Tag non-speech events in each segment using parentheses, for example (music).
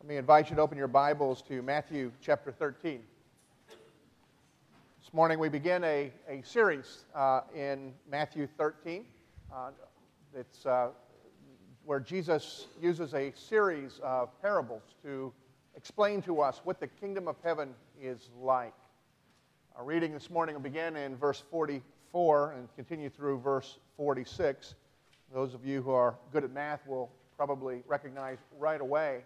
Let me invite you to open your Bibles to Matthew chapter 13. This morning we begin a, a series uh, in Matthew 13. Uh, it's uh, where Jesus uses a series of parables to explain to us what the kingdom of heaven is like. Our reading this morning will begin in verse 44 and continue through verse 46. Those of you who are good at math will probably recognize right away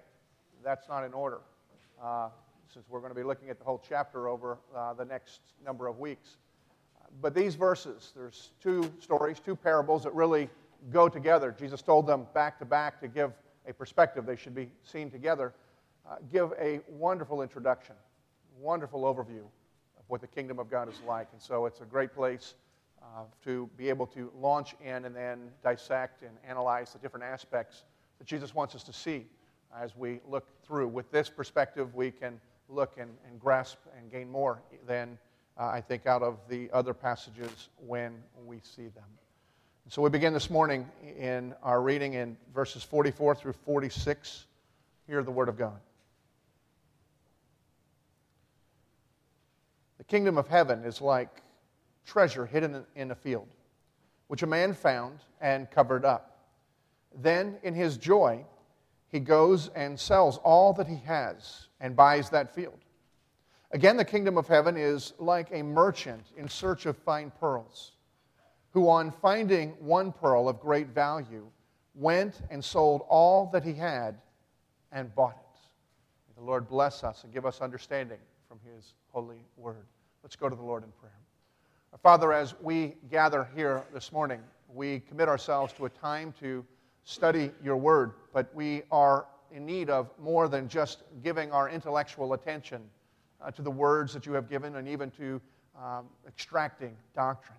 that's not in order, uh, since we're going to be looking at the whole chapter over uh, the next number of weeks. But these verses, there's two stories, two parables that really go together. Jesus told them back to back to give a perspective. They should be seen together. Uh, give a wonderful introduction, wonderful overview of what the kingdom of God is like. And so it's a great place uh, to be able to launch in and then dissect and analyze the different aspects that Jesus wants us to see as we look through. With this perspective, we can look and, and grasp and gain more than uh, I think out of the other passages when we see them. So we begin this morning in our reading in verses 44 through 46. Hear the word of God. The kingdom of heaven is like treasure hidden in a field, which a man found and covered up. Then, in his joy, he goes and sells all that he has and buys that field. Again, the kingdom of heaven is like a merchant in search of fine pearls, who, on finding one pearl of great value, went and sold all that he had and bought it. May the Lord bless us and give us understanding from his holy word. Let's go to the Lord in prayer. Father, as we gather here this morning, we commit ourselves to a time to study your word, but we are in need of more than just giving our intellectual attention uh, to the words that you have given and even to um, extracting doctrine.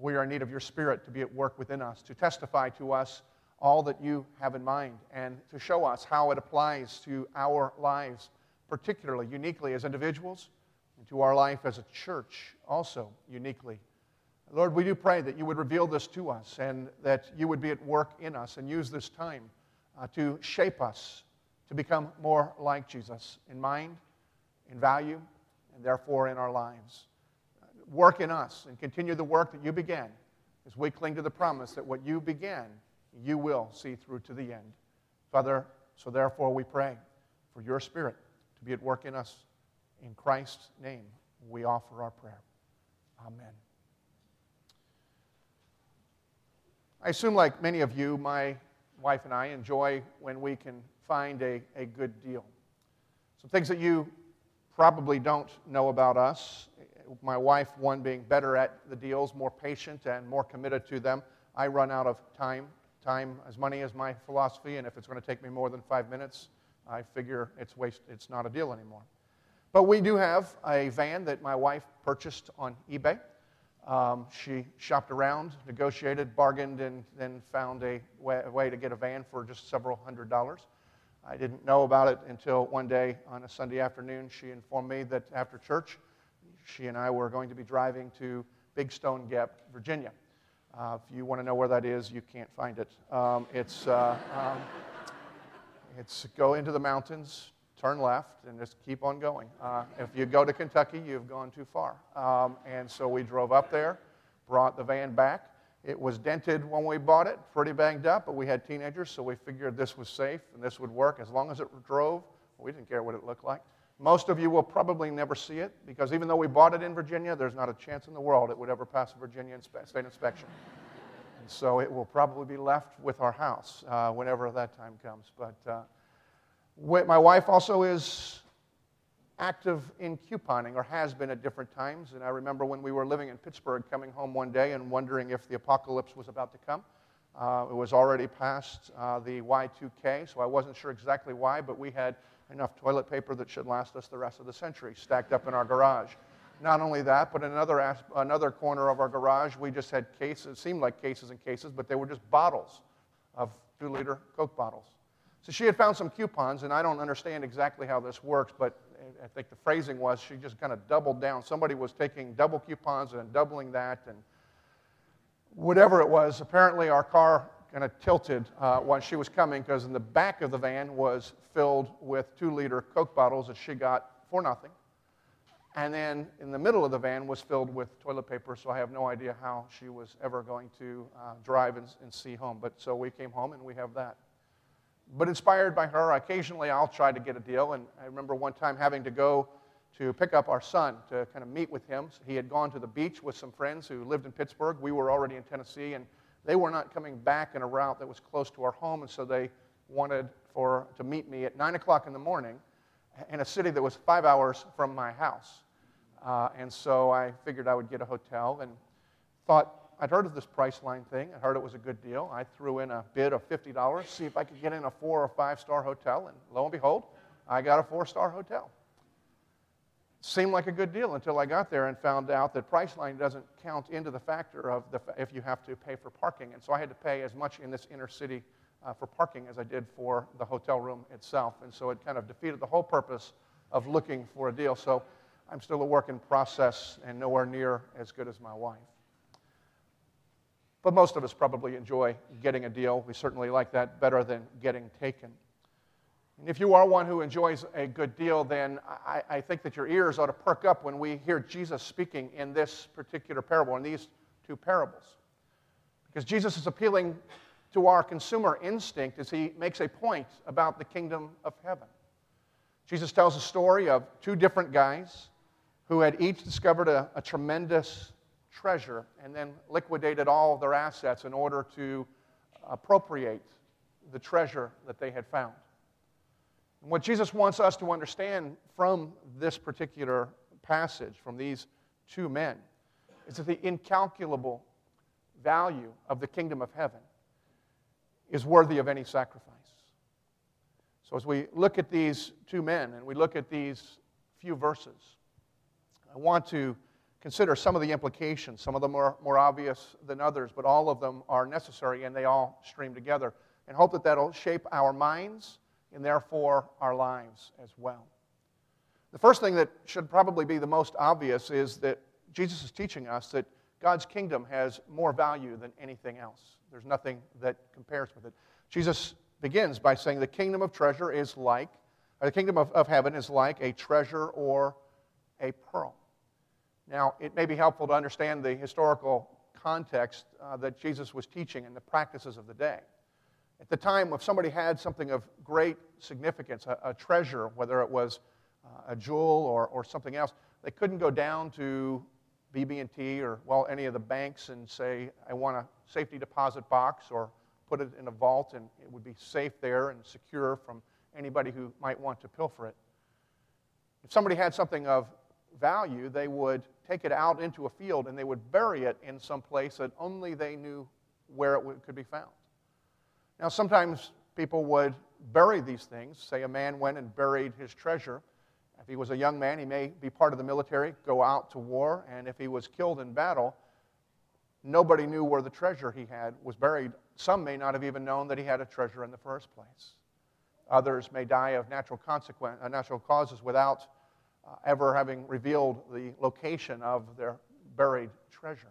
We are in need of your spirit to be at work within us, to testify to us all that you have in mind, and to show us how it applies to our lives, particularly, uniquely as individuals, and to our life as a church, also uniquely Lord, we do pray that you would reveal this to us and that you would be at work in us and use this time uh, to shape us to become more like Jesus in mind, in value, and therefore in our lives. Work in us and continue the work that you began as we cling to the promise that what you began, you will see through to the end. Father, so therefore we pray for your Spirit to be at work in us. In Christ's name, we offer our prayer. Amen. I assume, like many of you, my wife and I enjoy when we can find a, a good deal. Some things that you probably don't know about us. My wife, one being better at the deals, more patient, and more committed to them. I run out of time. Time as money is my philosophy, and if it's going to take me more than five minutes, I figure it's waste. It's not a deal anymore. But we do have a van that my wife purchased on eBay. Um, she shopped around, negotiated, bargained, and then found a way, a way, to get a van for just several hundred dollars. I didn't know about it until one day on a Sunday afternoon. She informed me that after church, she and I were going to be driving to Big Stone Gap, Virginia. Uh, if you want to know where that is, you can't find it. Um, it's, uh, um, it's go into the mountains, turn left and just keep on going. Uh, if you go to Kentucky, you've gone too far. Um, and so we drove up there, brought the van back. It was dented when we bought it, pretty banged up, but we had teenagers, so we figured this was safe and this would work as long as it drove. We didn't care what it looked like. Most of you will probably never see it because even though we bought it in Virginia, there's not a chance in the world it would ever pass a Virginia inspe- state inspection. (laughs) and so it will probably be left with our house uh, whenever that time comes. But uh, my wife also is active in couponing, or has been at different times. And I remember when we were living in Pittsburgh, coming home one day and wondering if the apocalypse was about to come. Uh, it was already past uh, the Y2K, so I wasn't sure exactly why, but we had enough toilet paper that should last us the rest of the century stacked up in our garage. Not only that, but in another, another corner of our garage, we just had cases, it seemed like cases and cases, but they were just bottles of two liter Coke bottles. So she had found some coupons, and I don't understand exactly how this works, but I think the phrasing was she just kind of doubled down. Somebody was taking double coupons and doubling that, and whatever it was. Apparently, our car kind of tilted uh, while she was coming because in the back of the van was filled with two liter Coke bottles that she got for nothing. And then in the middle of the van was filled with toilet paper, so I have no idea how she was ever going to uh, drive and, and see home. But so we came home and we have that. But inspired by her, occasionally I'll try to get a deal. And I remember one time having to go to pick up our son to kind of meet with him. He had gone to the beach with some friends who lived in Pittsburgh. We were already in Tennessee, and they were not coming back in a route that was close to our home, and so they wanted for to meet me at nine o'clock in the morning in a city that was five hours from my house. Uh, and so I figured I would get a hotel and thought I'd heard of this Priceline thing. I heard it was a good deal. I threw in a bid of $50, see if I could get in a four or five star hotel, and lo and behold, I got a four star hotel. Seemed like a good deal until I got there and found out that Priceline doesn't count into the factor of the, if you have to pay for parking. And so I had to pay as much in this inner city uh, for parking as I did for the hotel room itself. And so it kind of defeated the whole purpose of looking for a deal. So I'm still a work in process and nowhere near as good as my wife. But most of us probably enjoy getting a deal. We certainly like that better than getting taken. And if you are one who enjoys a good deal, then I, I, think that your ears ought to perk up when we hear Jesus speaking in this particular parable, in these two parables. Because Jesus is appealing to our consumer instinct as he makes a point about the kingdom of heaven. Jesus tells a story of two different guys who had each discovered a, a tremendous treasure and then liquidated all their assets in order to appropriate the treasure that they had found. And what Jesus wants us to understand from this particular passage, from these two men, is that the incalculable value of the kingdom of heaven is worthy of any sacrifice. So, as we look at these two men and we look at these few verses, I want to consider some of the implications. Some of them are more obvious than others, but all of them are necessary and they all stream together. And hope that that'll shape our minds and therefore our lives as well. The first thing that should probably be the most obvious is that Jesus is teaching us that God's kingdom has more value than anything else. There's nothing that compares with it. Jesus begins by saying the kingdom of treasure is like, the kingdom of, of heaven is like a treasure or a pearl. Now, it may be helpful to understand the historical context uh, that Jesus was teaching and the practices of the day. At the time, if somebody had something of great significance, a, a treasure, whether it was uh, a jewel or, or something else, they couldn't go down to BB&T or, well, any of the banks and say, I want a safety deposit box or put it in a vault and it would be safe there and secure from anybody who might want to pilfer it. If somebody had something of value, they would take it out into a field and they would bury it in some place that only they knew where it could be found. Now, sometimes people would bury these things. Say a man went and buried his treasure. If he was a young man, he may be part of the military, go out to war, and if he was killed in battle, nobody knew where the treasure he had was buried. Some may not have even known that he had a treasure in the first place. Others may die of natural, consequence, uh, natural causes without uh, ever having revealed the location of their buried treasure.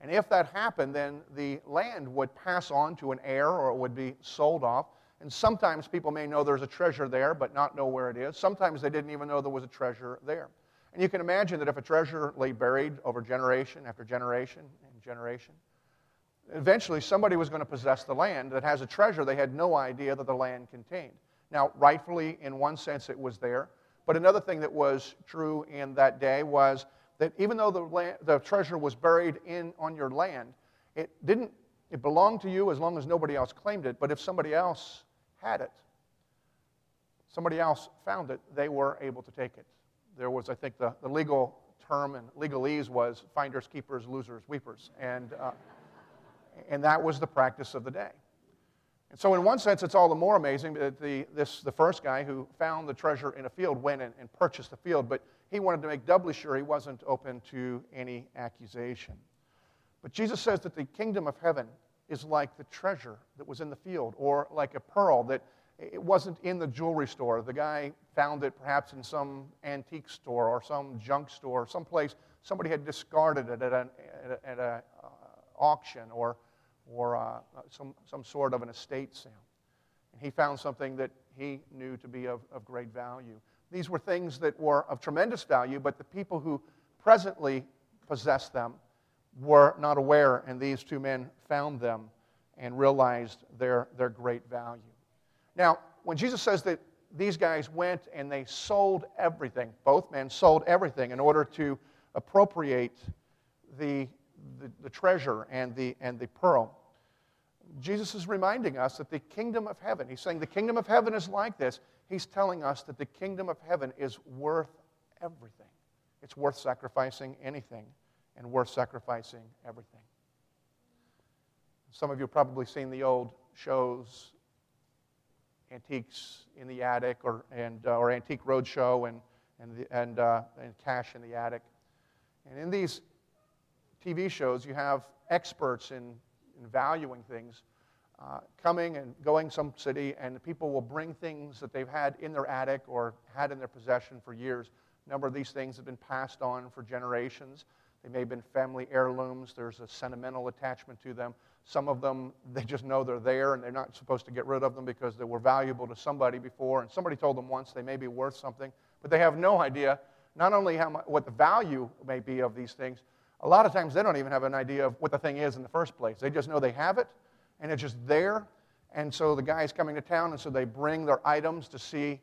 And if that happened, then the land would pass on to an heir or it would be sold off. And sometimes people may know there's a treasure there, but not know where it is. Sometimes they didn't even know there was a treasure there. And you can imagine that if a treasure lay buried over generation after generation and generation, eventually somebody was going to possess the land that has a treasure they had no idea that the land contained. Now, rightfully, in one sense, it was there. But another thing that was true in that day was that even though the, land, the treasure was buried in, on your land, it didn't, it belonged to you as long as nobody else claimed it. But if somebody else had it, somebody else found it, they were able to take it. There was, I think, the, the legal term and legalese was finders, keepers, losers, weepers. And, uh, and that was the practice of the day. And so, in one sense, it's all the more amazing that the, this, the first guy who found the treasure in a field went and, and purchased the field. But he wanted to make doubly sure he wasn't open to any accusation. But Jesus says that the kingdom of heaven is like the treasure that was in the field, or like a pearl that it wasn't in the jewelry store. The guy found it perhaps in some antique store or some junk store, someplace somebody had discarded it at an at a, at a uh, auction or, or uh, some, some sort of an estate sale. And he found something that he knew to be of, of great value. These were things that were of tremendous value, but the people who presently possessed them were not aware, and these two men found them and realized their, their great value. Now, when Jesus says that these guys went and they sold everything, both men sold everything in order to appropriate the, the, the treasure and the, and the pearl. Jesus is reminding us that the kingdom of heaven, he's saying the kingdom of heaven is like this. He's telling us that the kingdom of heaven is worth everything. It's worth sacrificing anything and worth sacrificing everything. Some of you have probably seen the old shows, Antiques in the Attic or, and, uh, or Antique Roadshow and, and, the, and, uh, and Cash in the Attic. And in these TV shows, you have experts in, in valuing things uh, coming and going some city, and people will bring things that they've had in their attic or had in their possession for years. A number of these things have been passed on for generations. They may have been family heirlooms. There's a sentimental attachment to them. Some of them, they just know they're there and they're not supposed to get rid of them because they were valuable to somebody before. And somebody told them once they may be worth something, but they have no idea not only how much, what the value may be of these things, a lot of times they don't even have an idea of what the thing is in the first place. They just know they have it and it's just there. And so the guy's coming to town, and so they bring their items to see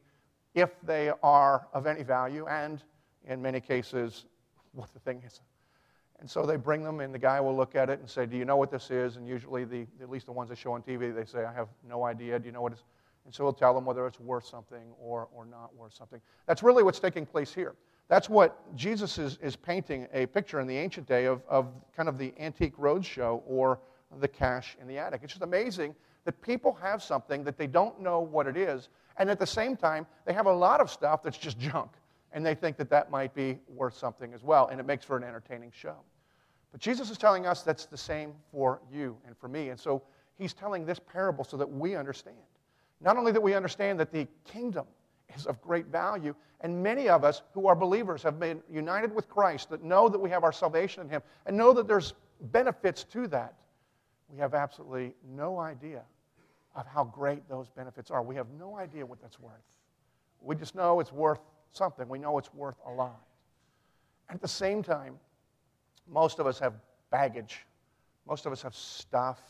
if they are of any value and, in many cases, what the thing is. And so they bring them, and the guy will look at it and say, Do you know what this is? And usually, the, at least the ones that show on TV, they say, I have no idea. Do you know what it is? And so he'll tell them whether it's worth something or, or not worth something. That's really what's taking place here. That's what Jesus is, is painting a picture in the ancient day of, of kind of the antique roadshow or the cash in the attic. It's just amazing that people have something that they don't know what it is, and at the same time, they have a lot of stuff that's just junk, and they think that that might be worth something as well, and it makes for an entertaining show. But Jesus is telling us that's the same for you and for me. And so he's telling this parable so that we understand. Not only that we understand that the kingdom is of great value, and many of us who are believers have been united with Christ, that know that we have our salvation in him, and know that there's benefits to that. We have absolutely no idea of how great those benefits are. We have no idea what that's worth. We just know it's worth something. We know it's worth a lot. At the same time, most of us have baggage. Most of us have stuff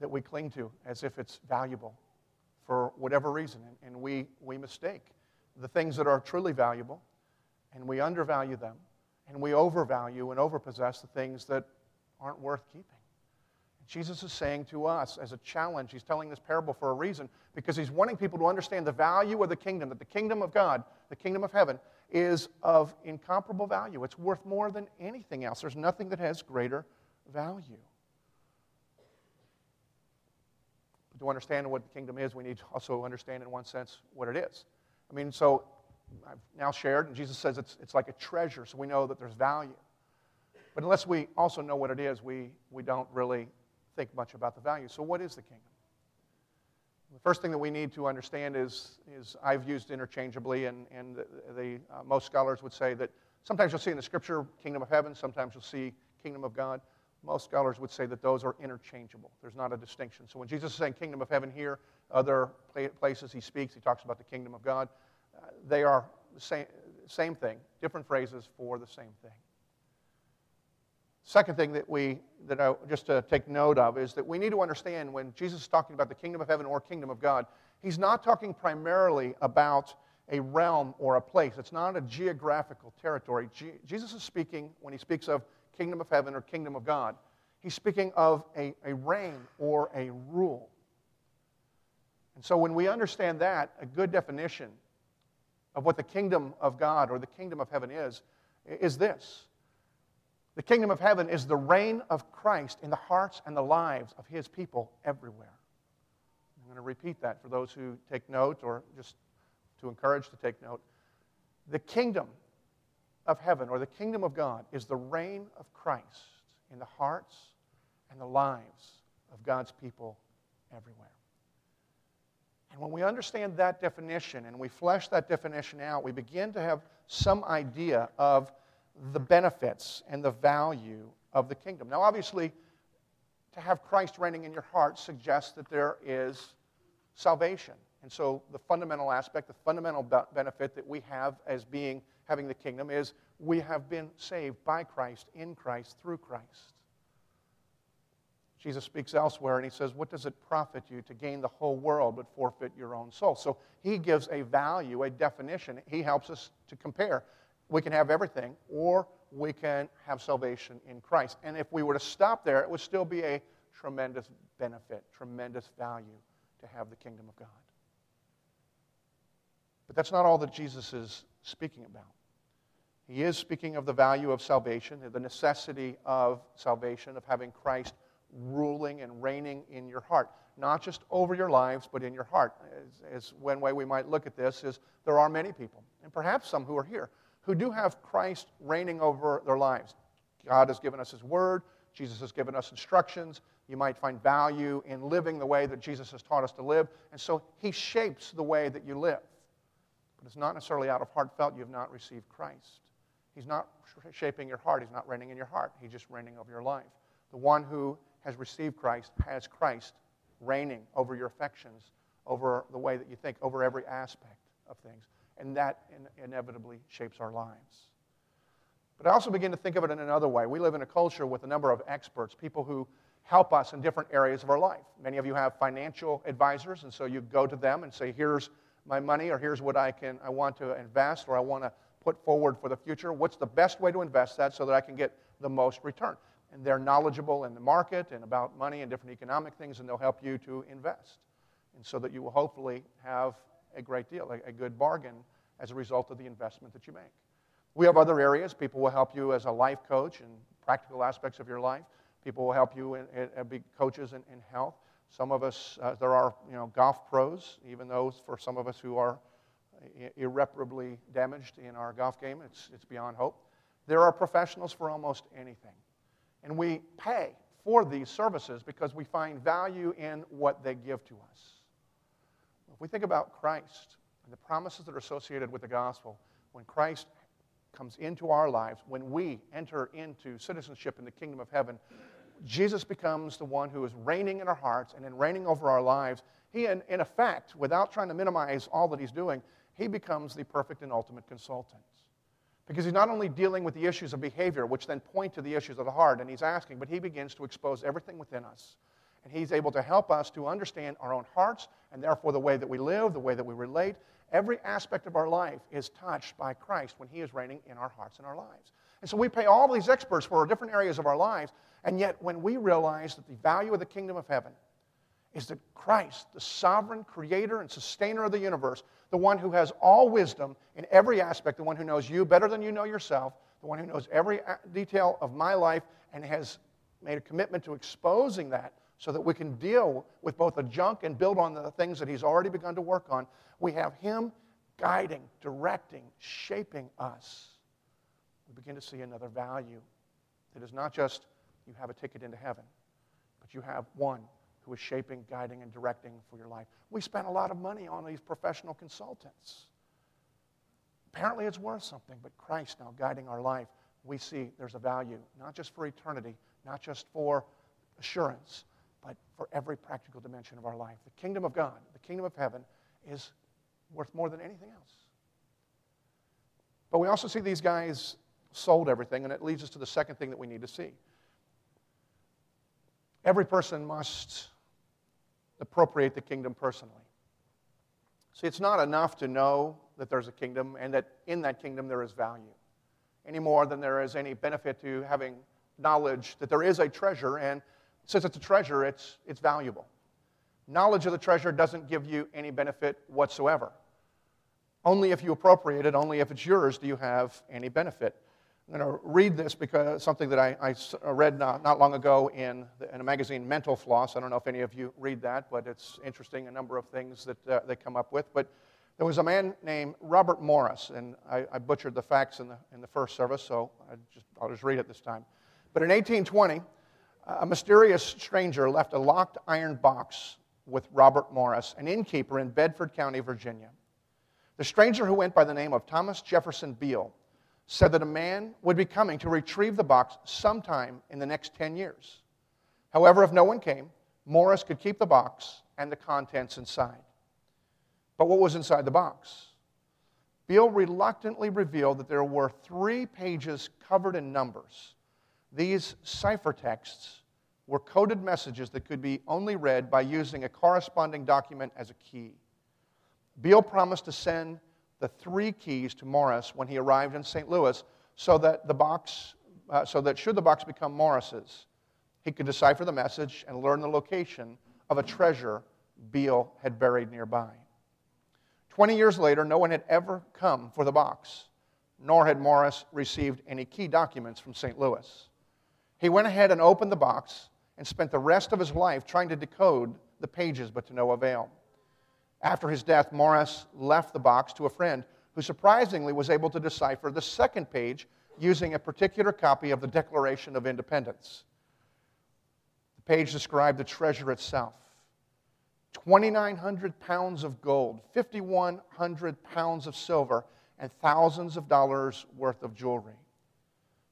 that we cling to as if it's valuable whatever reason. And we, we mistake the things that are truly valuable and we undervalue them and we overvalue and overpossess the things that aren't worth keeping. Jesus is saying to us as a challenge, he's telling this parable for a reason, because he's wanting people to understand the value of the kingdom, that the kingdom of God, the kingdom of heaven, is of incomparable value. It's worth more than anything else. There's nothing that has greater value. But to understand what the kingdom is, we need to also understand, in one sense, what it is. I mean, so I've now shared, and Jesus says it's, it's like a treasure, so we know that there's value. But unless we also know what it is, we, we don't really think much about the value. So, what is the kingdom? The first thing that we need to understand is, is I've used interchangeably, and, and the, the uh, most scholars would say that sometimes you'll see in the scripture kingdom of heaven, sometimes you'll see kingdom of God. Most scholars would say that those are interchangeable. There's not a distinction. So when Jesus is saying kingdom of heaven here, other places he speaks, he talks about the kingdom of God. Uh, they are the same, same thing, different phrases for the same thing. Second thing that we that I just to take note of is that we need to understand when Jesus is talking about the kingdom of heaven or kingdom of God, he's not talking primarily about a realm or a place. It's not a geographical territory. Jesus is speaking when he speaks of kingdom of heaven or kingdom of God. He's speaking of a, a reign or a rule. And so when we understand that, a good definition of what the kingdom of God or the kingdom of heaven is, is this the kingdom of heaven is the reign of Christ in the hearts and the lives of his people everywhere. I'm going to repeat that for those who take note or just to encourage to take note. The kingdom of heaven or the kingdom of God is the reign of Christ in the hearts and the lives of God's people everywhere. And when we understand that definition and we flesh that definition out, we begin to have some idea of the benefits and the value of the kingdom. Now, obviously, to have Christ reigning in your heart suggests that there is salvation. And so the fundamental aspect, the fundamental benefit that we have as being having the kingdom is we have been saved by Christ, in Christ, through Christ. Jesus speaks elsewhere and he says, What does it profit you to gain the whole world but forfeit your own soul? So he gives a value, a definition. He helps us to compare. We can have everything, or we can have salvation in Christ. And if we were to stop there, it would still be a tremendous benefit, tremendous value to have the kingdom of God. But that's not all that Jesus is speaking about. He is speaking of the value of salvation, the necessity of salvation, of having Christ ruling and reigning in your heart. Not just over your lives, but in your heart. As, one way we might look at this is there are many people, and perhaps some who are here, who do have Christ reigning over their lives. God has given us His Word, Jesus has given us instructions. You might find value in living the way that Jesus has taught us to live, and so He shapes the way that you live. But it's not necessarily out of heartfelt you have not received Christ. He's not shaping your heart, He's not reigning in your heart, He's just reigning over your life. The one who has received Christ has Christ reigning over your affections, over the way that you think, over every aspect of things. And that in- inevitably shapes our lives. But I also begin to think of it in another way. We live in a culture with a number of experts, people who help us in different areas of our life. Many of you have financial advisors, and so you go to them and say, Here's my money, or here's what I, can, I want to invest, or I want to put forward for the future. What's the best way to invest that so that I can get the most return? and they're knowledgeable in the market and about money and different economic things, and they'll help you to invest. And so that you will hopefully have a great deal, a, a good bargain as a result of the investment that you make. We have other areas. People will help you as a life coach in practical aspects of your life. People will help you in, in, be coaches in, in, health. Some of us, uh, there are you know, golf pros, even those for some of us who are irreparably damaged in our golf game, it's, it's beyond hope. There are professionals for almost anything. And we pay for these services because we find value in what they give to us. If we think about Christ and the promises that are associated with the gospel, when Christ comes into our lives, when we enter into citizenship in the kingdom of heaven, Jesus becomes the one who is reigning in our hearts and in reigning over our lives. He, in, in effect, without trying to minimize all that he's doing, he becomes the perfect and ultimate consultant. Because he's not only dealing with the issues of behavior, which then point to the issues of the heart, and he's asking, but he begins to expose everything within us. And he's able to help us to understand our own hearts, and therefore the way that we live, the way that we relate. Every aspect of our life is touched by Christ when he is reigning in our hearts and our lives. And so we pay all these experts for different areas of our lives, and yet when we realize that the value of the kingdom of heaven is that Christ, the sovereign creator and sustainer of the universe, the one who has all wisdom in every aspect, the one who knows you better than you know yourself, the one who knows every uh, detail of my life and has made a commitment to exposing that so that we can deal with both the junk and build on the things that he's already begun to work on. We have him guiding, directing, shaping us. We begin to see another value that is not just you have a ticket into heaven, but you have one who is shaping, guiding, and directing for your life. We spent a lot of money on these professional consultants. Apparently, it's worth something, but Christ now guiding our life, we see there's a value, not just for eternity, not just for assurance, but for every practical dimension of our life. The kingdom of God, the kingdom of heaven, is worth more than anything else. But we also see these guys sold everything, and it leads us to the second thing that we need to see. Every person must appropriate the kingdom personally. See, it's not enough to know that there's a kingdom and that in that kingdom there is value, any more than there is any benefit to having knowledge that there is a treasure, and since it's a treasure, it's, it's valuable. Knowledge of the treasure doesn't give you any benefit whatsoever. Only if you appropriate it, only if it's yours, do you have any benefit. I'm going to read this because something that I, I uh, read not, not, long ago in, the, in, a magazine, Mental Floss. I don't know if any of you read that, but it's interesting, a number of things that uh, they come up with. But there was a man named Robert Morris, and I, I butchered the facts in the, in the first service, so I just, I'll just read it this time. But in 1820, a mysterious stranger left a locked iron box with Robert Morris, an innkeeper in Bedford County, Virginia. The stranger, who went by the name of Thomas Jefferson Beale, said that a man would be coming to retrieve the box sometime in the next 10 years. However, if no one came, Morris could keep the box and the contents inside. But what was inside the box? Beale reluctantly revealed that there were three pages covered in numbers. These ciphertexts were coded messages that could be only read by using a corresponding document as a key. Beale promised to send the three keys to Morris when he arrived in St. Louis so that the box, uh, so that should the box become Morris's, he could decipher the message and learn the location of a treasure Beale had buried nearby. Twenty years later, no one had ever come for the box, nor had Morris received any key documents from St. Louis. He went ahead and opened the box and spent the rest of his life trying to decode the pages, but to no avail. After his death, Morris left the box to a friend who surprisingly was able to decipher the second page using a particular copy of the Declaration of Independence. The page described the treasure itself 2,900 pounds of gold, 5,100 pounds of silver, and thousands of dollars worth of jewelry.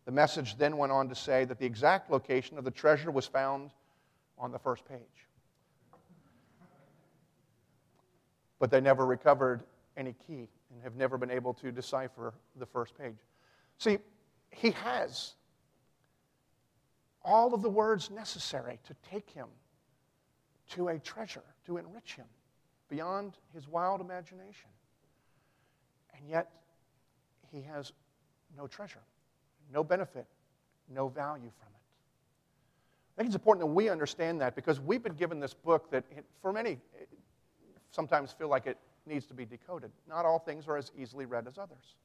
The message then went on to say that the exact location of the treasure was found on the first page. But they never recovered any key and have never been able to decipher the first page. See, he has all of the words necessary to take him to a treasure, to enrich him beyond his wild imagination. And yet, he has no treasure no benefit, no value from it. I think it's important that we understand that because we've been given this book that, for many, sometimes feel like it needs to be decoded. Not all things are as easily read as others.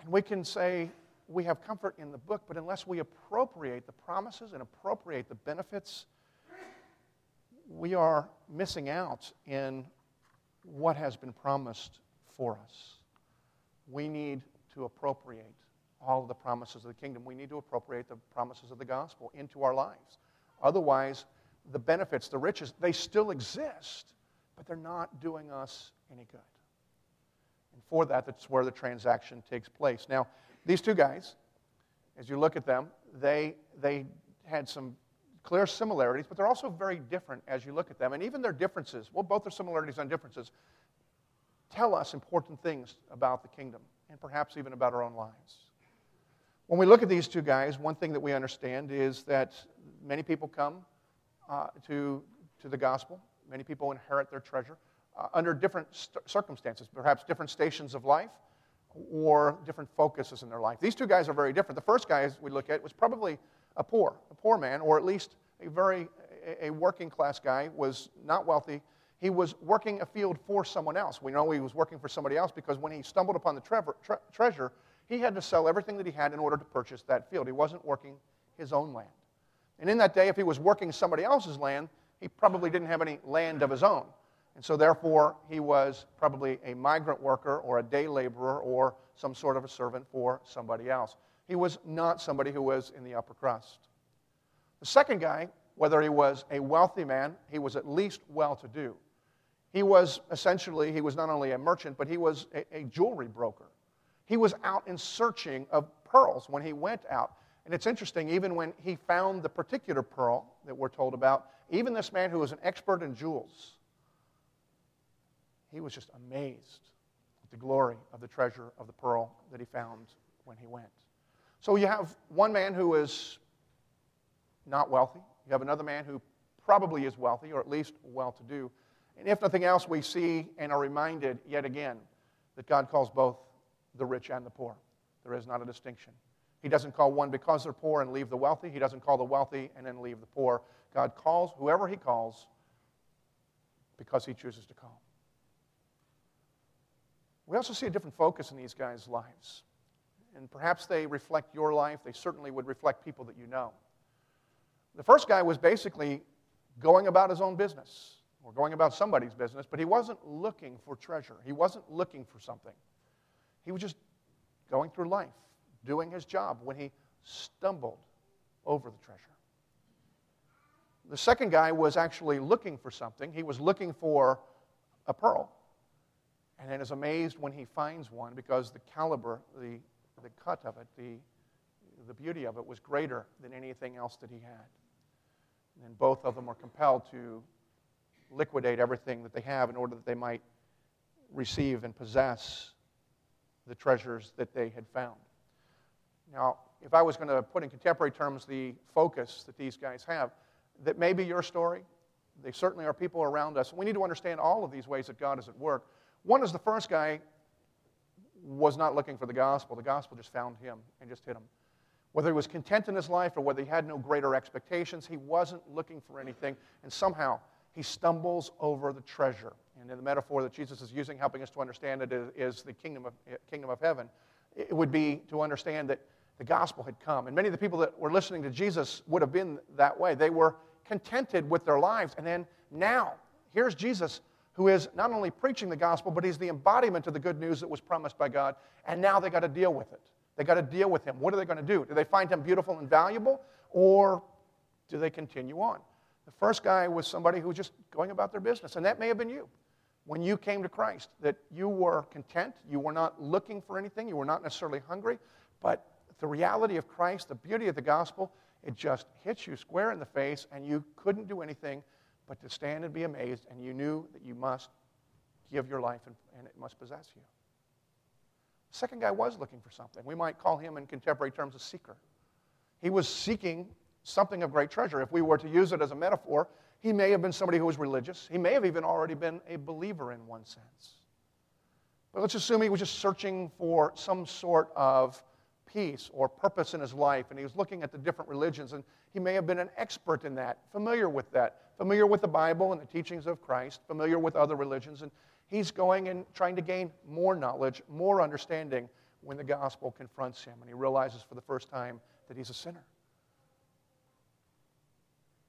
And we can say we have comfort in the book, but unless we appropriate the promises and appropriate the benefits, we are missing out in what has been promised for us. We need to appropriate all of the promises of the kingdom. We need to appropriate the promises of the gospel into our lives. Otherwise, the benefits, the riches, they still exist, but they're not doing us any good. And for that, that's where the transaction takes place. Now, these two guys, as you look at them, they, they had some clear similarities, but they're also very different as you look at them. And even their differences, well, both their similarities and differences, tell us important things about the kingdom and perhaps even about our own lives. When we look at these two guys, one thing that we understand is that many people come uh, to, to the gospel, many people inherit their treasure uh, under different st- circumstances, perhaps different stations of life or different focuses in their life. These two guys are very different. The first guy, we look at, was probably a poor, a poor man, or at least a very a working class guy, was not wealthy. He was working a field for someone else. We know he was working for somebody else because when he stumbled upon the tre- treasure, he had to sell everything that he had in order to purchase that field. He wasn't working his own land. And in that day, if he was working somebody else's land, he probably didn't have any land of his own. And so, therefore, he was probably a migrant worker or a day laborer or some sort of a servant for somebody else. He was not somebody who was in the upper crust. The second guy, whether he was a wealthy man, he was at least well to do. He was essentially, he was not only a merchant, but he was a, a jewelry broker. He was out in searching of pearls when he went out. And it's interesting, even when he found the particular pearl that we're told about, even this man who was an expert in jewels, he was just amazed at the glory of the treasure of the pearl that he found when he went. So you have one man who is not wealthy, you have another man who probably is wealthy, or at least well to do. And if nothing else, we see and are reminded yet again that God calls both the rich and the poor. There is not a distinction. He doesn't call one because they're poor and leave the wealthy. He doesn't call the wealthy and then leave the poor. God calls whoever He calls because He chooses to call. We also see a different focus in these guys' lives. And perhaps they reflect your life. They certainly would reflect people that you know. The first guy was basically going about his own business or going about somebody's business, but he wasn't looking for treasure. He wasn't looking for something. He was just going through life, doing his job when he stumbled over the treasure. The second guy was actually looking for something. He was looking for a pearl. And then is amazed when he finds one because the caliber, the, the cut of it, the, the beauty of it was greater than anything else that he had. And both of them are compelled to liquidate everything that they have in order that they might receive and possess the treasures that they had found. Now, if I was going to put in contemporary terms the focus that these guys have, that may be your story. They certainly are people around us. We need to understand all of these ways that God is at work. One is the first guy was not looking for the gospel. The gospel just found him and just hit him. Whether he was content in his life or whether he had no greater expectations, he wasn't looking for anything. And somehow he stumbles over the treasure. And in the metaphor that Jesus is using, helping us to understand it, is the kingdom of, kingdom of heaven. It would be to understand that the gospel had come. And many of the people that were listening to Jesus would have been that way. They were contented with their lives. And then now, here's Jesus who is not only preaching the gospel, but he's the embodiment of the good news that was promised by God. And now they got to deal with it. They got to deal with him. What are they going to do? Do they find him beautiful and valuable, or do they continue on? The first guy was somebody who was just going about their business, and that may have been you when you came to Christ, that you were content, you were not looking for anything, you were not necessarily hungry, but the reality of Christ, the beauty of the gospel, it just hits you square in the face, and you couldn't do anything but to stand and be amazed, and you knew that you must give your life and, and it must possess you. The second guy was looking for something. We might call him in contemporary terms a seeker. He was seeking something of great treasure. If we were to use it as a metaphor, he may have been somebody who was religious. He may have even already been a believer in one sense. But let's assume he was just searching for some sort of peace or purpose in his life, and he was looking at the different religions, and he may have been an expert in that, familiar with that, familiar with the Bible and the teachings of Christ, familiar with other religions, and he's going and trying to gain more knowledge, more understanding when the gospel confronts him, and he realizes for the first time that he's a sinner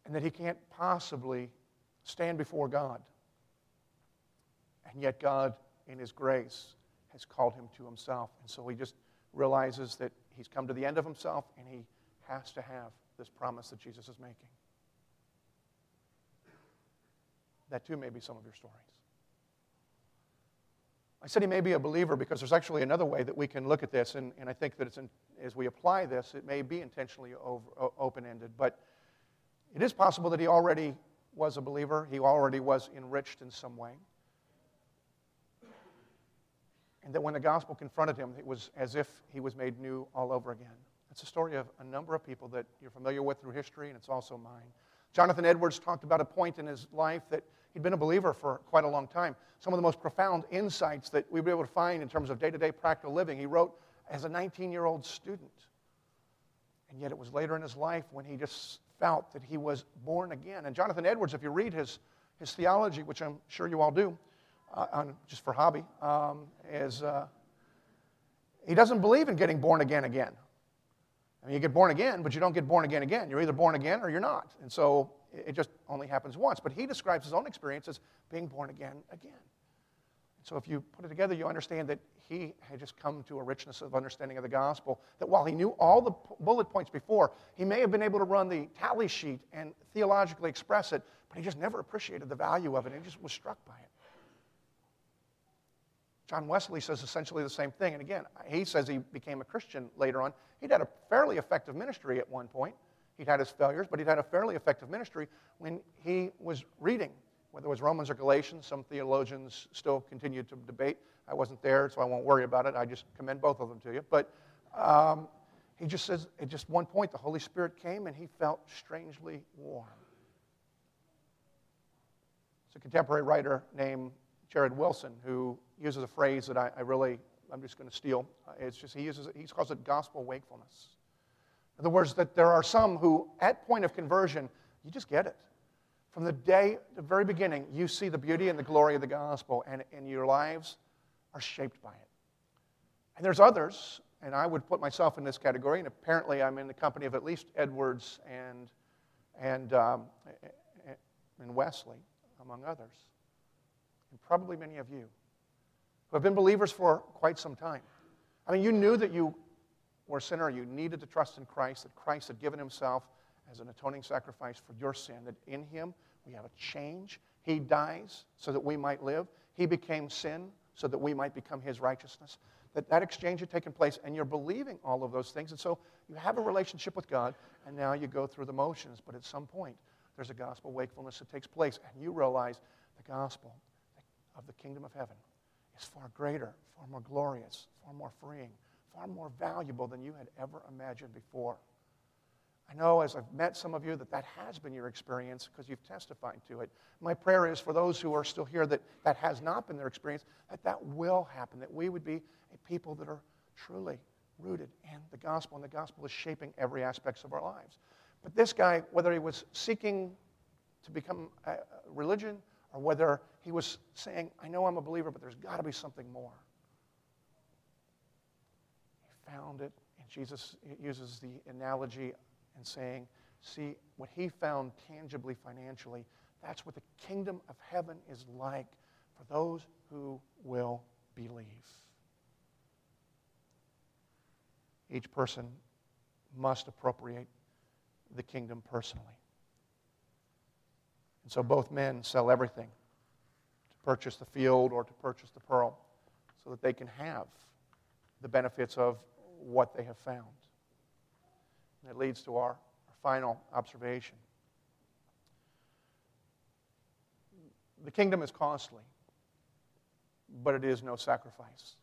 and that he can't possibly stand before God. And yet, God, in his grace, has called him to himself. And so he just realizes that he's come to the end of himself and he has to have this promise that Jesus is making. That too may be some of your stories. I said he may be a believer because there's actually another way that we can look at this, and, and I think that it's in, as we apply this, it may be intentionally open ended. But it is possible that he already was a believer, he already was enriched in some way. And that when the gospel confronted him, it was as if he was made new all over again. It's a story of a number of people that you're familiar with through history, and it's also mine. Jonathan Edwards talked about a point in his life that he'd been a believer for quite a long time. Some of the most profound insights that we were able to find in terms of day to day practical living, he wrote as a 19 year old student. And yet it was later in his life when he just felt that he was born again. And Jonathan Edwards, if you read his, his theology, which I'm sure you all do, uh, on, just for hobby, um, is uh, he doesn't believe in getting born again again. I mean, you get born again, but you don't get born again again. You're either born again or you're not. And so it just only happens once. But he describes his own experience as being born again again. So if you put it together, you understand that he had just come to a richness of understanding of the gospel. That while he knew all the bullet points before, he may have been able to run the tally sheet and theologically express it, but he just never appreciated the value of it. He just was struck by it. John Wesley says essentially the same thing. And again, he says he became a Christian later on. He'd had a fairly effective ministry at one point. He'd had his failures, but he'd had a fairly effective ministry when he was reading whether it was Romans or Galatians. Some theologians still continue to debate. I wasn't there, so I won't worry about it. I just commend both of them to you. But um, he just says at just one point, the Holy Spirit came and he felt strangely warm. It's a contemporary writer named Jared Wilson who uses a phrase that I, I really, I'm just going to steal. It's just, he uses, he calls it gospel wakefulness. In other words, that there are some who, at point of conversion, you just get it. From the day, the very beginning, you see the beauty and the glory of the gospel, and, and your lives are shaped by it. And there's others, and I would put myself in this category, and apparently I'm in the company of at least Edwards and, and, um, and Wesley, among others, and probably many of you who have been believers for quite some time. I mean, you knew that you were a sinner, you needed to trust in Christ, that Christ had given himself as an atoning sacrifice for your sin, that in him we have a change. He dies so that we might live. He became sin so that we might become his righteousness. That that exchange had taken place, and you're believing all of those things. And so you have a relationship with God, and now you go through the motions. But at some point, there's a gospel wakefulness that takes place, and you realize the gospel of the kingdom of heaven is far greater, far more glorious, far more freeing, far more valuable than you had ever imagined before. I know as I've met some of you that that has been your experience because you've testified to it. My prayer is for those who are still here that that has not been their experience, that that will happen, that we would be a people that are truly rooted in the gospel, and the gospel is shaping every aspect of our lives. But this guy, whether he was seeking to become a religion or whether he was saying, I know I'm a believer, but there's got to be something more. He found it, and Jesus uses the analogy and saying, See, what he found tangibly financially, that's what the kingdom of heaven is like for those who will believe. Each person must appropriate the kingdom personally. And so both men sell everything to purchase the field or to purchase the pearl so that they can have the benefits of what they have found. And it leads to our, our final observation. The kingdom is costly, but it is no sacrifice.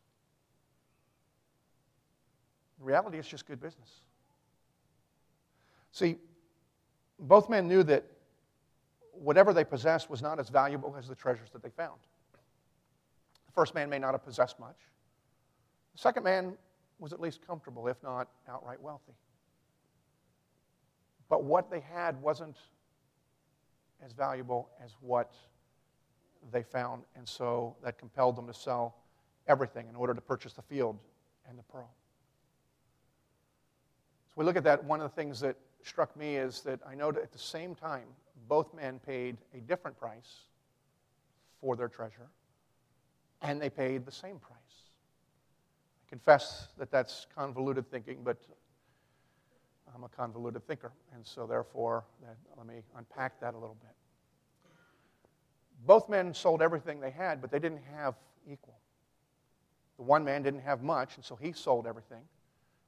In reality, it's just good business. See, both men knew that whatever they possessed was not as valuable as the treasures that they found. The first man may not have possessed much. The second man was at least comfortable, if not outright wealthy. But what they had wasn't as valuable as what they found, and so that compelled them to sell everything in order to purchase the field and the pearl. So we look at that. One of the things that struck me is that I know that at the same time, both men paid a different price for their treasure, and they paid the same price. I confess that that's convoluted thinking, but I'm a convoluted thinker, and so therefore, that, let me unpack that a little bit. Both men sold everything they had, but they didn't have equal. The one man didn't have much, and so he sold everything.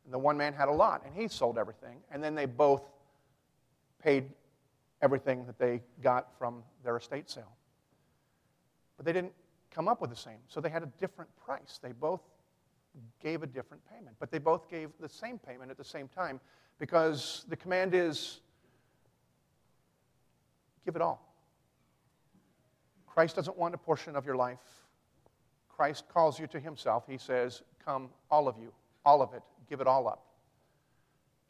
And the one man had a lot, and he sold everything. And then they both paid everything that they got from their estate sale. But they didn't come up with the same. So they had a different price. They both gave a different payment. But they both gave the same payment at the same time because the command is give it all. Christ doesn't want a portion of your life. Christ calls you to himself. He says, Come, all of you, all of it, give it all up.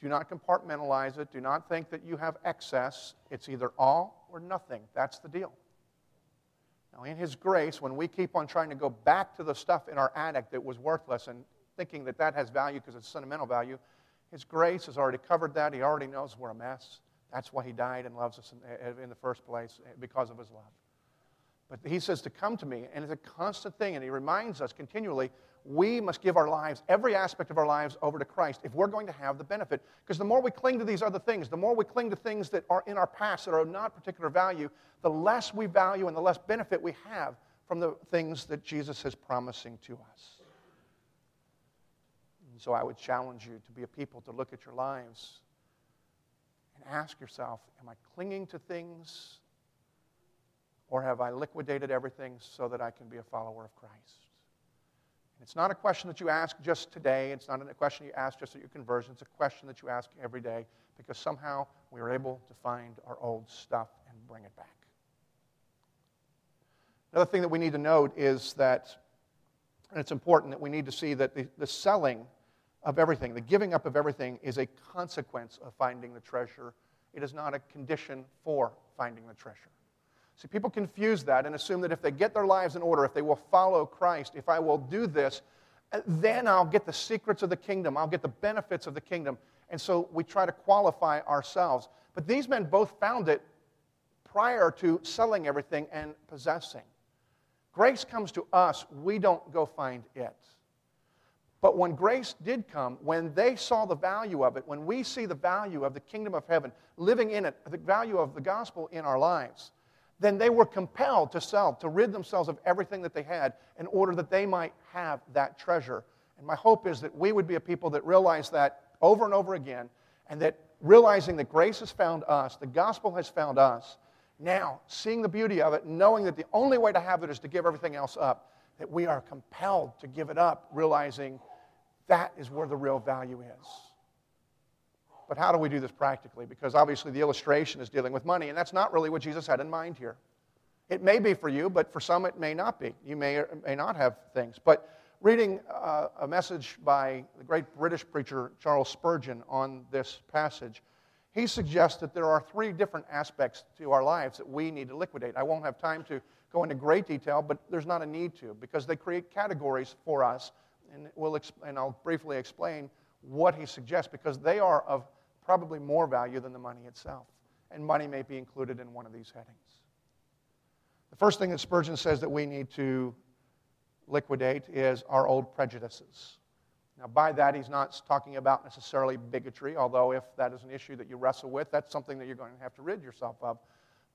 Do not compartmentalize it. Do not think that you have excess. It's either all or nothing. That's the deal. Now, in His grace, when we keep on trying to go back to the stuff in our attic that was worthless and thinking that that has value because it's sentimental value, His grace has already covered that. He already knows we're a mess. That's why He died and loves us in, in the first place, eh, because of His love. But He says to come to me, and it's a constant thing, and He reminds us continually we must give our lives, every aspect of our lives, over to Christ if we're going to have the benefit. Because the more we cling to these other things, the more we cling to things that are in our past that are of not particular value, the less we value and the less benefit we have from the things that Jesus is promising to us. And so I would challenge you to be a people to look at your lives and ask yourself Am I clinging to things or have I liquidated everything so that I can be a follower of Christ? It's not a question that you ask just today. It's not a question you ask just at your conversion. It's a question that you ask every day because somehow we are able to find our old stuff and bring it back. Another thing that we need to note is that, and it's important that we need to see that the, the selling of everything, the giving up of everything, is a consequence of finding the treasure. It is not a condition for finding the treasure. See, people confuse that and assume that if they get their lives in order, if they will follow Christ, if I will do this, uh, then I'll get the secrets of the kingdom. I'll get the benefits of the kingdom. And so we try to qualify ourselves. But these men both found it prior to selling everything and possessing. Grace comes to us, we don't go find it. But when grace did come, when they saw the value of it, when we see the value of the kingdom of heaven, living in it, the value of the gospel in our lives, then they were compelled to sell, to rid themselves of everything that they had in order that they might have that treasure. And my hope is that we would be a people that realize that over and over again and that realizing that grace has found us, the gospel has found us, now seeing the beauty of it, knowing that the only way to have it is to give everything else up, that we are compelled to give it up, realizing that is where the real value is. But how do we do this practically? Because obviously the illustration is dealing with money, and that's not really what Jesus had in mind here. It may be for you, but for some it may not be. You may or may not have things. But reading uh, a message by the great British preacher Charles Spurgeon on this passage, he suggests that there are three different aspects to our lives that we need to liquidate. I won't have time to go into great detail, but there's not a need to because they create categories for us. And, we'll and I'll briefly explain what he suggests because they are of probably more value than the money itself. And money may be included in one of these headings. The first thing that Spurgeon says that we need to liquidate is our old prejudices. Now, by that, he's not talking about necessarily bigotry, although if that is an issue that you wrestle with, that's something that you're going to have to rid yourself of.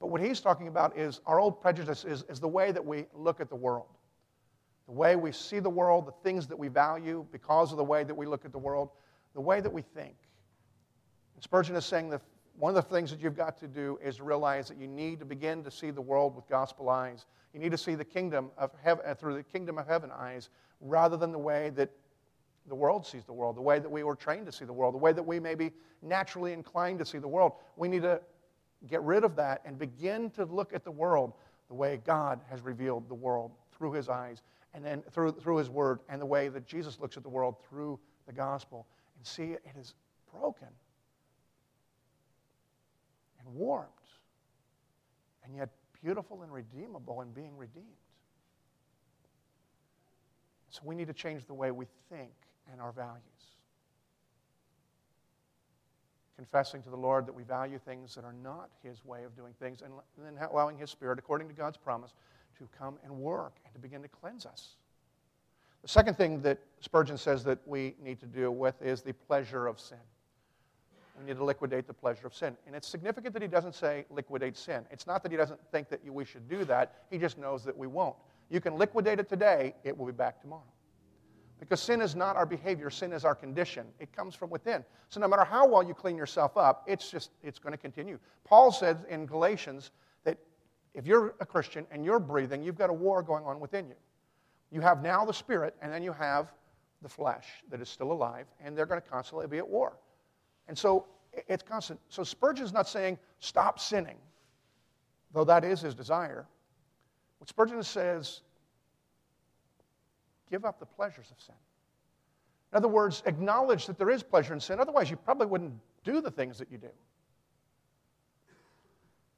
But what he's talking about is our old prejudice is, is the way that we look at the world, the way we see the world, the things that we value because of the way that we look at the world, the way that we think. And Spurgeon is saying that one of the things that you've got to do is realize that you need to begin to see the world with gospel eyes. You need to see the kingdom of heaven uh, through the kingdom of heaven eyes rather than the way that the world sees the world, the way that we were trained to see the world, the way that we may be naturally inclined to see the world. We need to get rid of that and begin to look at the world the way God has revealed the world through his eyes and then through, through his word and the way that Jesus looks at the world through the gospel and see it is broken and warped and yet beautiful and redeemable and being redeemed. So we need to change the way we think and our values. Confessing to the Lord that we value things that are not His way of doing things, and then allowing His Spirit, according to God's promise, to come and work and to begin to cleanse us. The second thing that Spurgeon says that we need to deal with is the pleasure of sin. We need to liquidate the pleasure of sin. And it's significant that he doesn't say liquidate sin. It's not that he doesn't think that we should do that, he just knows that we won't. You can liquidate it today, it will be back tomorrow. Because sin is not our behavior, sin is our condition. It comes from within. So no matter how well you clean yourself up, it's just it's going to continue. Paul said in Galatians that if you're a Christian and you're breathing, you've got a war going on within you. You have now the spirit and then you have the flesh that is still alive and they're going to constantly be at war. And so it's constant. So Spurgeon's not saying stop sinning, though that is his desire. What Spurgeon says give up the pleasures of sin. In other words, acknowledge that there is pleasure in sin. Otherwise, you probably wouldn't do the things that you do.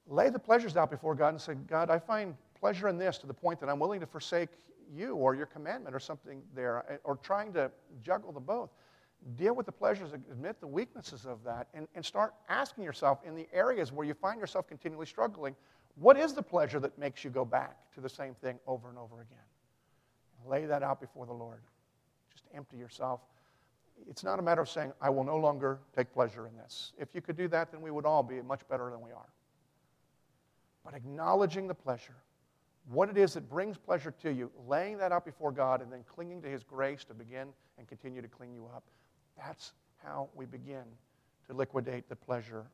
Lay the pleasures out before God and say, God, I find pleasure in this to the point that I'm willing to forsake you or your commandment or something there, eh, or trying to juggle the both. Deal with the pleasures, admit the weaknesses of that, and, and start asking yourself in the areas where you find yourself continually struggling, what is the pleasure that makes you go back to the same thing over and over again? Lay that out before the Lord. Just empty yourself. It's not a matter of saying, I will no longer take pleasure in this. If you could do that, then we would all be much better than we are. But acknowledging the pleasure, what it is that brings pleasure to you, laying that out before God, and then clinging to His grace to begin and continue to clean you up, that's how we begin to liquidate the pleasure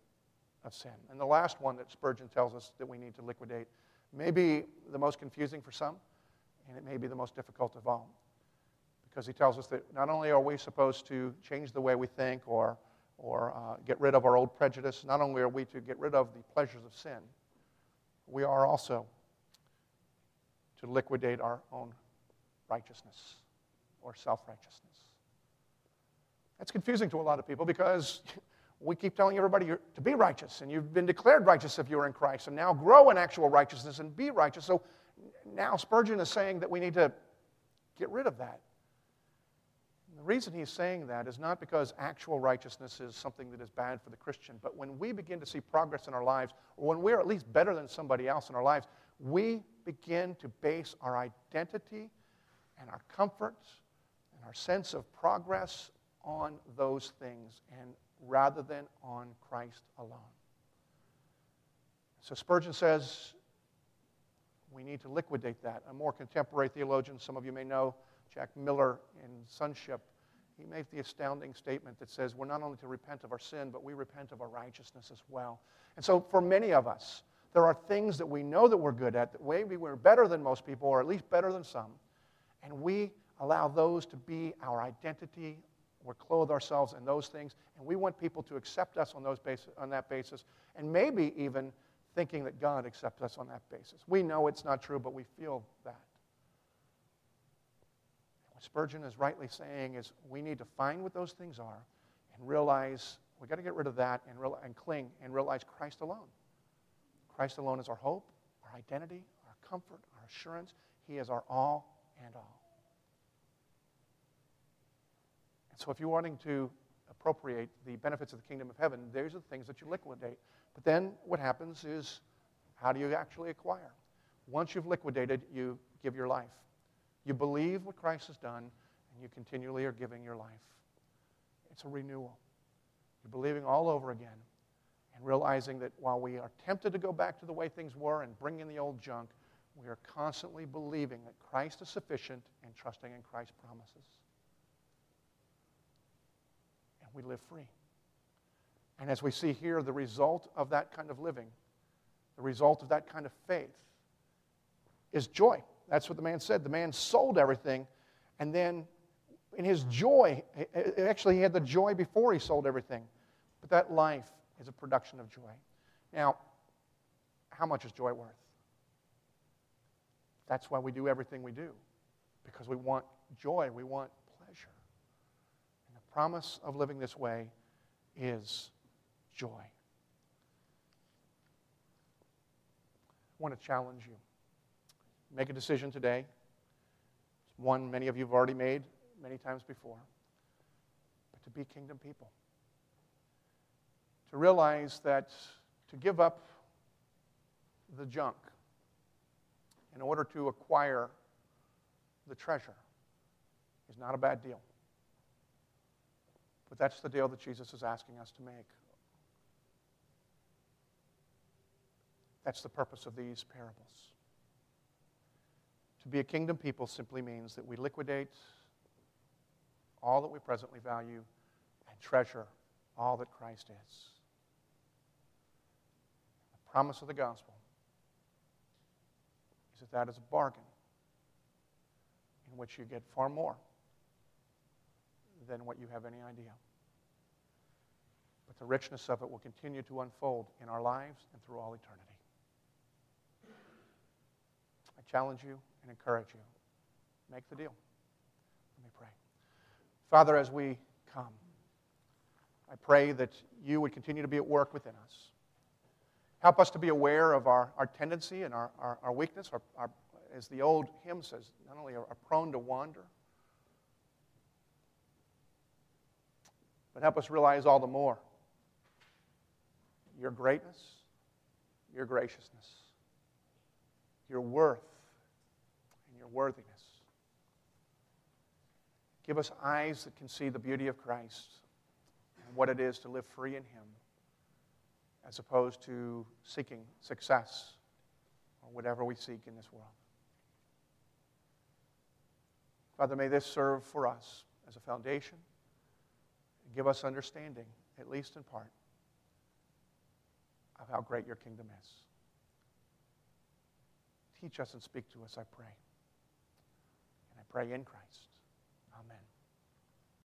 of sin. And the last one that Spurgeon tells us that we need to liquidate may be the most confusing for some and it may be the most difficult of all. Because he tells us that not only are we supposed to change the way we think or, or uh, get rid of our old prejudice, not only are we to get rid of the pleasures of sin, we are also to liquidate our own righteousness or self righteousness. That's confusing to a lot of people because we keep telling everybody to be righteous, and you've been declared righteous if you're in Christ, and now grow in actual righteousness and be righteous. So now Spurgeon is saying that we need to get rid of that. The reason he's saying that is not because actual righteousness is something that is bad for the Christian, but when we begin to see progress in our lives, or when we're at least better than somebody else in our lives, we begin to base our identity and our comforts and our sense of progress on those things and rather than on Christ alone. So Spurgeon says we need to liquidate that. A more contemporary theologian, some of you may know, Jack Miller in Sonship, he made the astounding statement that says we're not only to repent of our sin, but we repent of our righteousness as well. And so, for many of us, there are things that we know that we're good at, that maybe we're better than most people, or at least better than some, and we allow those to be our identity. We clothe ourselves in those things, and we want people to accept us on, those basis, on that basis, and maybe even thinking that God accepts us on that basis. We know it's not true, but we feel that. What Spurgeon is rightly saying is we need to find what those things are and realize we've got to get rid of that and, real, and cling and realize Christ alone. Christ alone is our hope, our identity, our comfort, our assurance. He is our all and all. And so if you're wanting to appropriate the benefits of the kingdom of heaven, those are the things that you liquidate. But then what happens is how do you actually acquire? Once you've liquidated, you give your life. You believe what Christ has done, and you continually are giving your life. It's a renewal. You're believing all over again and realizing that while we are tempted to go back to the way things were and bring in the old junk, we are constantly believing that Christ is sufficient and trusting in Christ's promises. And we live free. And as we see here, the result of that kind of living, the result of that kind of faith, is joy. That's what the man said. The man sold everything, and then in his joy, actually, he had the joy before he sold everything. But that life is a production of joy. Now, how much is joy worth? That's why we do everything we do, because we want joy, we want pleasure. And the promise of living this way is joy. I want to challenge you. Make a decision today. It's one many of you have already made many times before. But to be kingdom people. To realize that to give up the junk in order to acquire the treasure is not a bad deal. But that's the deal that Jesus is asking us to make. That's the purpose of these parables. To be a kingdom people simply means that we liquidate all that we presently value and treasure all that Christ is. Promise of the gospel is that that is a bargain in which you get far more than what you have any idea. But the richness of it will continue to unfold in our lives and through all eternity I challenge you and encourage you. Make the deal. Let me pray. Father, as we come, I pray that you would continue to be at work within us. Help us to be aware of our, our tendency and our, our, our weakness. Our, our, as the old hymn says, not only are, are prone to wander, but help us realize all the more your greatness, your graciousness, your worth, and your worthiness. Give us eyes that can see the beauty of Christ and what it is to live free in Him as opposed to seeking success or whatever we seek in this world. Father, may this serve for us as a foundation give us understanding, at least in part, of how great your kingdom is. Teach us and speak to us, I pray And I pray in Christ.